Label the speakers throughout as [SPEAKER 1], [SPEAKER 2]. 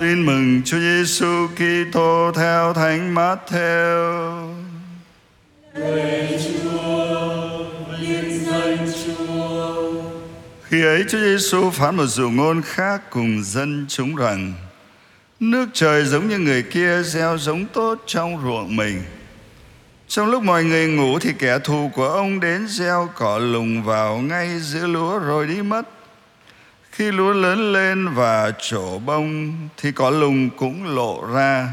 [SPEAKER 1] Tin mừng Chúa Giêsu Kitô theo Thánh Matthew. Khi ấy Chúa Giêsu phán một dụ ngôn khác cùng dân chúng rằng, Nước trời giống như người kia gieo giống tốt trong ruộng mình Trong lúc mọi người ngủ thì kẻ thù của ông đến gieo cỏ lùng vào ngay giữa lúa rồi đi mất khi lúa lớn lên và trổ bông thì cỏ lùng cũng lộ ra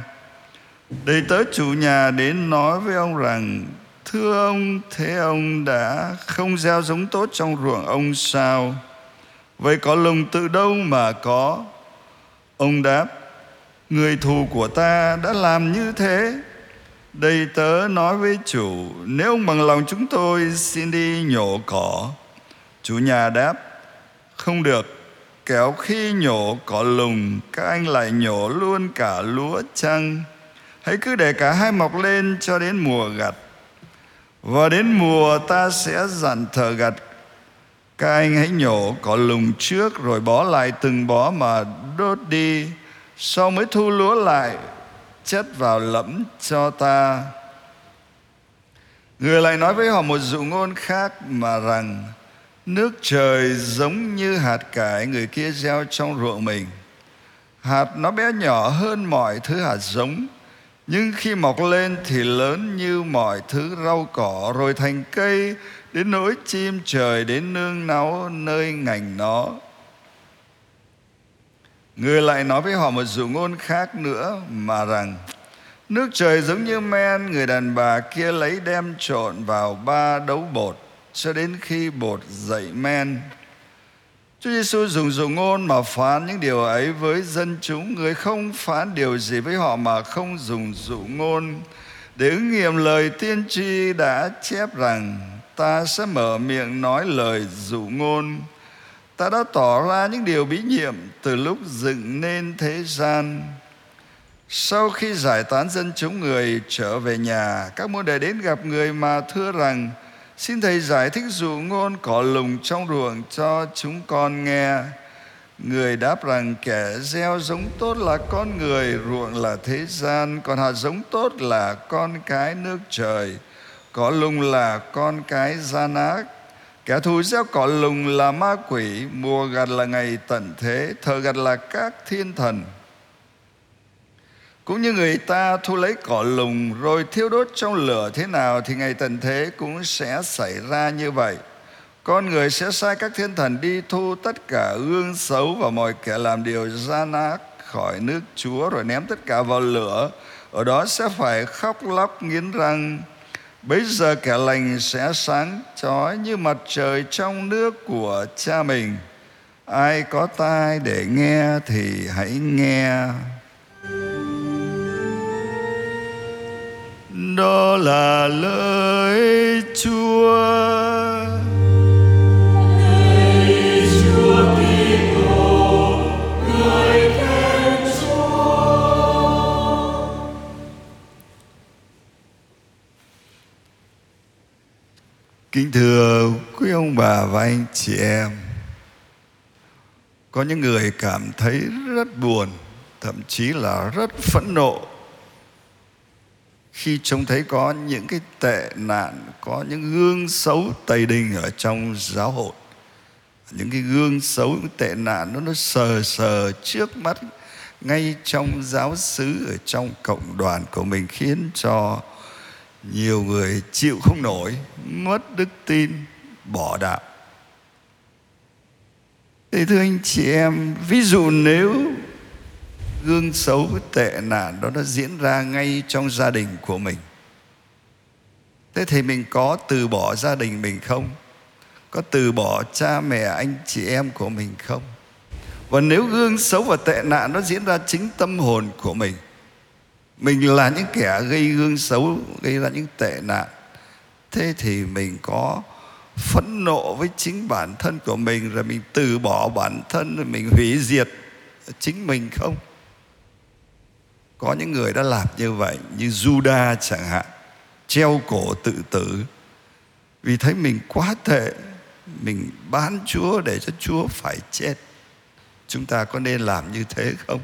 [SPEAKER 1] Đầy tớ chủ nhà đến nói với ông rằng Thưa ông, thế ông đã không gieo giống tốt trong ruộng ông sao? Vậy có lùng từ đâu mà có? Ông đáp, người thù của ta đã làm như thế. Đây tớ nói với chủ, nếu ông bằng lòng chúng tôi xin đi nhổ cỏ. Chủ nhà đáp, không được, kéo khi nhổ cỏ lùng, các anh lại nhổ luôn cả lúa chăng? Hãy cứ để cả hai mọc lên cho đến mùa gặt. Và đến mùa ta sẽ dặn thờ gặt Các anh hãy nhổ cỏ lùng trước Rồi bó lại từng bó mà đốt đi Sau mới thu lúa lại Chất vào lẫm cho ta Người lại nói với họ một dụ ngôn khác Mà rằng Nước trời giống như hạt cải Người kia gieo trong ruộng mình. Hạt nó bé nhỏ hơn mọi thứ hạt giống, nhưng khi mọc lên thì lớn như mọi thứ rau cỏ, rồi thành cây, đến nỗi chim trời, đến nương náu nơi ngành nó. Người lại nói với họ một dụ ngôn khác nữa mà rằng, nước trời giống như men, người đàn bà kia lấy đem trộn vào ba đấu bột cho đến khi bột dậy men. Chúa Giêsu dùng dụ ngôn mà phán những điều ấy với dân chúng. Người không phán điều gì với họ mà không dùng dụ ngôn. Để ứng nghiệm lời tiên tri đã chép rằng, Ta sẽ mở miệng nói lời dụ ngôn. Ta đã tỏ ra những điều bí nhiệm từ lúc dựng nên thế gian. Sau khi giải tán dân chúng, người trở về nhà, Các môn đệ đến gặp người mà thưa rằng Xin Thầy giải thích dụ ngôn cỏ lùng trong ruộng cho chúng con nghe. Người đáp rằng kẻ gieo giống tốt là con người, ruộng là thế gian, còn hạt giống tốt là con cái nước trời. Cỏ lùng là con cái gian ác. Kẻ thù gieo cỏ lùng là ma quỷ, mùa gặt là ngày tận thế, thờ gặt là các thiên thần. Cũng như người ta thu lấy cỏ lùng rồi thiêu đốt trong lửa thế nào thì ngày tận thế cũng sẽ xảy ra như vậy. Con người sẽ sai các thiên thần đi thu tất cả gương xấu và mọi kẻ làm điều gian ác khỏi nước Chúa rồi ném tất cả vào lửa. Ở đó sẽ phải khóc lóc nghiến răng. Bây giờ kẻ lành sẽ sáng chói như mặt trời trong nước của cha mình. Ai có tai để nghe thì hãy nghe. Đó là lời Chúa. Kính thưa quý ông bà và anh chị em, Có những người cảm thấy rất buồn, Thậm chí là rất phẫn nộ khi trông thấy có những cái tệ nạn, có những gương xấu tây đình ở trong giáo hội, những cái gương xấu, những tệ nạn nó nó sờ sờ trước mắt ngay trong giáo xứ, ở trong cộng đoàn của mình, khiến cho nhiều người chịu không nổi, mất đức tin, bỏ đạo. Thì thưa anh chị em, ví dụ nếu gương xấu tệ nạn đó nó diễn ra ngay trong gia đình của mình. Thế thì mình có từ bỏ gia đình mình không? Có từ bỏ cha mẹ, anh chị em của mình không? Và nếu gương xấu và tệ nạn nó diễn ra chính tâm hồn của mình mình là những kẻ gây gương xấu, gây ra những tệ nạn, thế thì mình có phẫn nộ với chính bản thân của mình rồi mình từ bỏ bản thân rồi mình hủy diệt chính mình không? Có những người đã làm như vậy, như Juda chẳng hạn, treo cổ tự tử. Vì thấy mình quá tệ, mình bán Chúa để cho Chúa phải chết. Chúng ta có nên làm như thế không?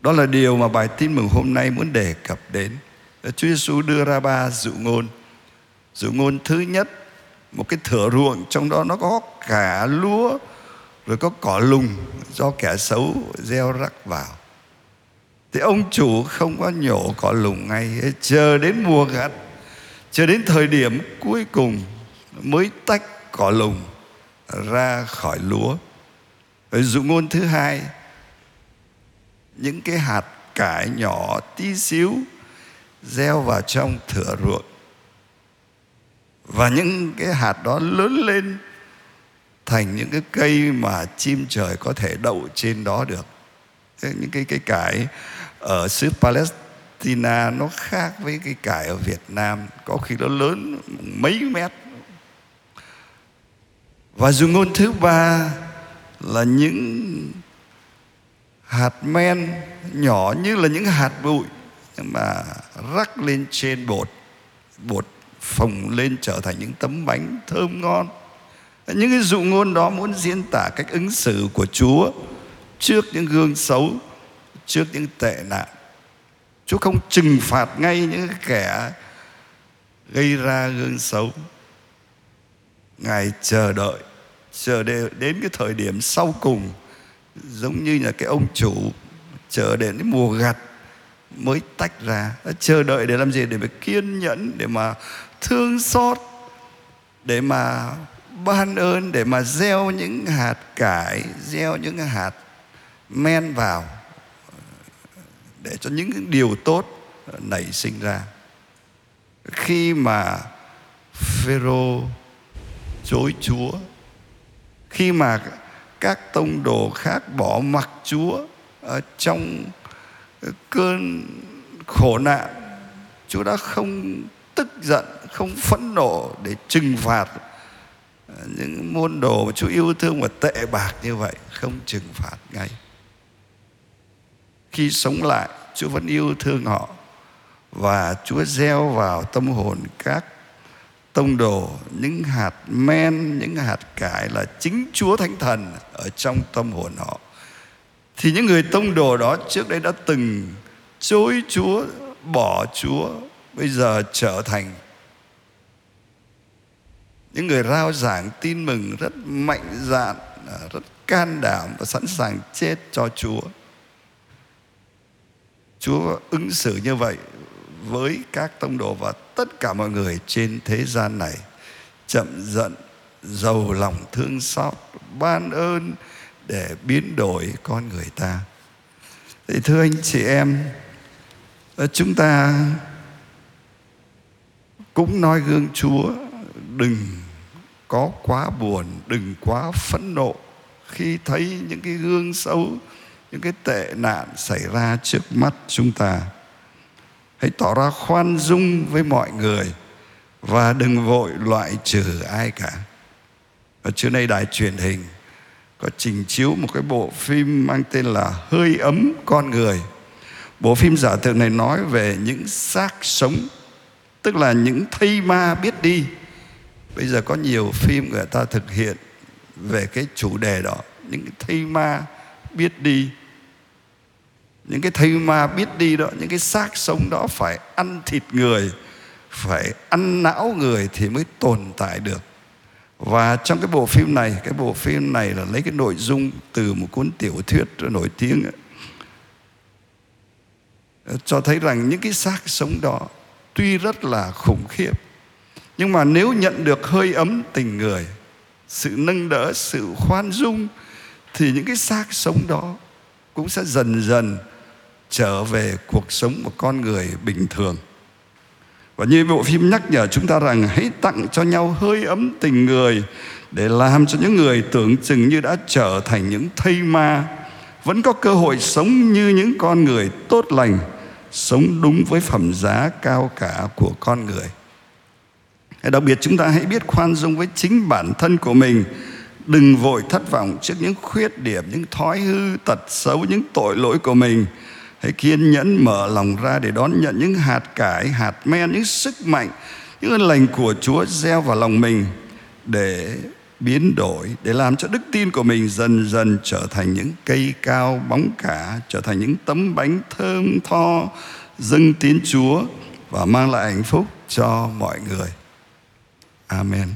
[SPEAKER 1] Đó là điều mà bài tin mừng hôm nay muốn đề cập đến. Chúa Giêsu đưa ra ba dụ ngôn. Dụ ngôn thứ nhất, một cái thửa ruộng, trong đó nó có cả lúa, rồi có cỏ lùng do kẻ xấu gieo rắc vào thì ông chủ không có nhổ cỏ lùng ngay chờ đến mùa gặt, chờ đến thời điểm cuối cùng mới tách cỏ lùng ra khỏi lúa. Ở dụ ngôn thứ hai, những cái hạt cải nhỏ tí xíu gieo vào trong thửa ruộng. Và những cái hạt đó lớn lên thành những cái cây mà chim trời có thể đậu trên đó được. Những cái cái cải ở xứ Palestine nó khác với cái cải ở Việt Nam, có khi nó lớn mấy mét. Và dùng ngôn thứ ba là những hạt men nhỏ như là những hạt bụi nhưng mà rắc lên trên bột bột phồng lên trở thành những tấm bánh thơm ngon. Những cái dụ ngôn đó muốn diễn tả cách ứng xử của Chúa trước những gương xấu trước những tệ nạn. Chúa không trừng phạt ngay những kẻ gây ra gương xấu. Ngài chờ đợi, chờ đến cái thời điểm sau cùng, giống như là cái ông chủ chờ đến cái mùa gặt mới tách ra. Chờ đợi để làm gì? Để mà kiên nhẫn, để mà thương xót, để mà ban ơn, để mà gieo những hạt cải, gieo những hạt men vào để cho những điều tốt nảy sinh ra. Khi mà Phêrô chối Chúa, khi mà các tông đồ khác bỏ mặc Chúa ở trong cơn khổ nạn, Chúa đã không tức giận, không phẫn nộ để trừng phạt những môn đồ mà Chúa yêu thương và tệ bạc như vậy, không trừng phạt ngay khi sống lại, Chúa vẫn yêu thương họ và Chúa gieo vào tâm hồn các tông đồ, những hạt men, những hạt cải là chính Chúa Thánh Thần ở trong tâm hồn họ. Thì những người tông đồ đó trước đây đã từng chối Chúa, bỏ Chúa, bây giờ trở thành những người rao giảng tin mừng rất mạnh dạn, rất can đảm và sẵn sàng chết cho Chúa. Chúa ứng xử như vậy với các tông đồ và tất cả mọi người trên thế gian này. Chậm giận, giàu lòng thương xót, ban ơn để biến đổi con người ta. Thì thưa anh chị em ờ, chúng ta cũng nói gương chúa, đừng có quá buồn, đừng quá phẫn nộ khi thấy những cái gương xấu những cái tệ nạn xảy ra trước mắt chúng ta. Hãy tỏ ra khoan dung với mọi người và đừng vội loại trừ ai cả. Và trưa nay đài truyền hình có trình chiếu một cái bộ phim mang tên là hơi ấm con người. Bộ phim giả tưởng này nói về những xác sống, tức là những thây ma biết đi. Bây giờ có nhiều phim người ta thực hiện về cái chủ đề đó, những thây ma biết đi. Những cái thây ma biết đi đó những cái xác sống đó phải ăn thịt người phải ăn não người thì mới tồn tại được. Và trong cái bộ phim này cái bộ phim này là lấy cái nội dung từ một cuốn tiểu thuyết nổi tiếng ấy, cho thấy rằng những cái xác sống đó tuy rất là khủng khiếp nhưng mà nếu nhận được hơi ấm tình người sự nâng đỡ sự khoan dung thì những cái xác sống đó cũng sẽ dần dần trở về cuộc sống của con người bình thường. Và như bộ phim nhắc nhở chúng ta rằng, hãy tặng cho nhau hơi ấm tình người để làm cho những người tưởng chừng như đã trở thành những thây ma, vẫn có cơ hội sống như những con người tốt lành, sống đúng với phẩm giá cao cả của con người. Đặc biệt, chúng ta hãy biết khoan dung với chính bản thân của mình đừng vội thất vọng trước những khuyết điểm, những thói hư tật xấu, những tội lỗi của mình. Hãy kiên nhẫn mở lòng ra để đón nhận những hạt cải, hạt men, những sức mạnh, những ơn lành của Chúa gieo vào lòng mình để biến đổi, để làm cho đức tin của mình dần dần trở thành những cây cao bóng cả, trở thành những tấm bánh thơm tho dâng tín chúa và mang lại hạnh phúc cho mọi người. Amen.